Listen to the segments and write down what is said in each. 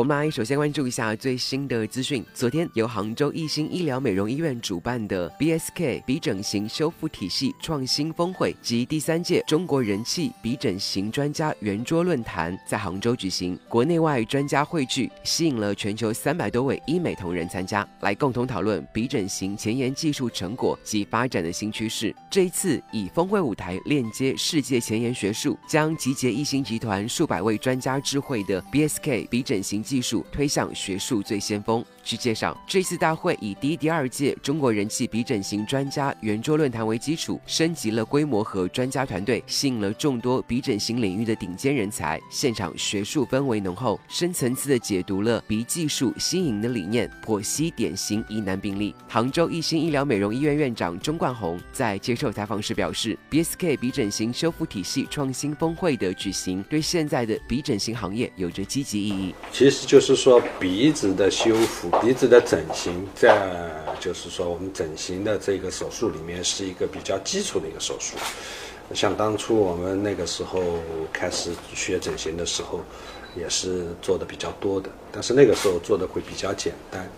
我们来首先关注一下最新的资讯。昨天由杭州一心医疗美容医院主办的 BSK 鼻整形修复体系创新峰会及第三届中国人气鼻整形专家圆桌论坛在杭州举行，国内外专家汇聚，吸引了全球三百多位医美同仁参加，来共同讨论鼻整形前沿技术成果及发展的新趋势。这一次以峰会舞台链接世界前沿学术，将集结一心集团数百位专家智慧的 BSK 鼻整形。技术推向学术最先锋。据介绍，这次大会以第一、第二届中国人气鼻整形专家圆桌论坛为基础，升级了规模和专家团队，吸引了众多鼻整形领域的顶尖人才。现场学术氛围浓厚，深层次的解读了鼻技术新颖的理念，剖析典型疑难病例。杭州一心医疗美容医院院长钟冠宏在接受采访时表示，BSK 鼻整形修复体系创新峰会的举行，对现在的鼻整形行业有着积极意义。其实就是说鼻子的修复。鼻子的整形，在就是说我们整形的这个手术里面是一个比较基础的一个手术。像当初我们那个时候开始学整形的时候，也是做的比较多的，但是那个时候做的会比较简单。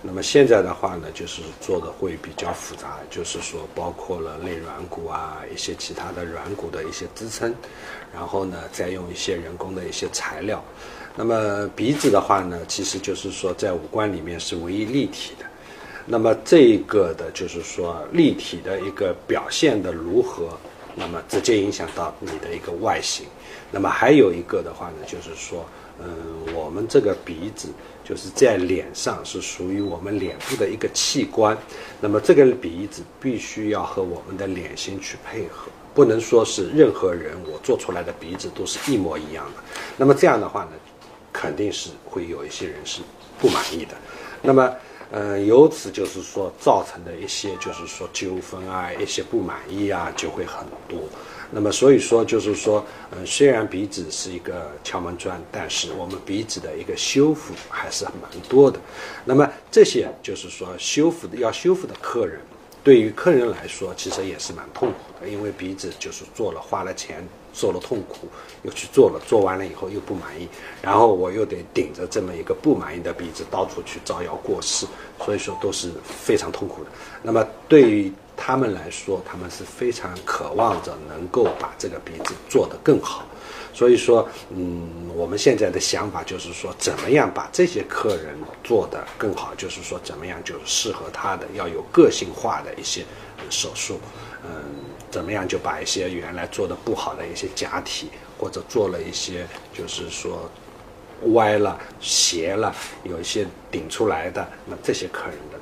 那么现在的话呢，就是做的会比较复杂，就是说包括了肋软骨啊，一些其他的软骨的一些支撑，然后呢再用一些人工的一些材料。那么鼻子的话呢，其实就是说在五官里面是唯一立体的。那么这个的就是说立体的一个表现的如何，那么直接影响到你的一个外形。那么还有一个的话呢，就是说，嗯，我们这个鼻子就是在脸上是属于我们脸部的一个器官。那么这个鼻子必须要和我们的脸型去配合，不能说是任何人我做出来的鼻子都是一模一样的。那么这样的话呢？肯定是会有一些人是不满意的，那么，嗯，由此就是说造成的一些就是说纠纷啊，一些不满意啊，就会很多。那么，所以说就是说，嗯，虽然鼻子是一个敲门砖，但是我们鼻子的一个修复还是蛮多的。那么这些就是说修复的要修复的客人。对于客人来说，其实也是蛮痛苦的，因为鼻子就是做了，花了钱，做了痛苦，又去做了，做完了以后又不满意，然后我又得顶着这么一个不满意的鼻子到处去招摇过市，所以说都是非常痛苦的。那么对于他们来说，他们是非常渴望着能够把这个鼻子做得更好。所以说，嗯，我们现在的想法就是说，怎么样把这些客人做得更好？就是说，怎么样就适合他的，要有个性化的一些手术，嗯，怎么样就把一些原来做的不好的一些假体，或者做了一些就是说歪了、斜了，有一些顶出来的，那这些客人的，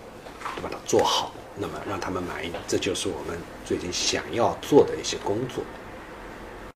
都把它做好，那么让他们满意，这就是我们最近想要做的一些工作。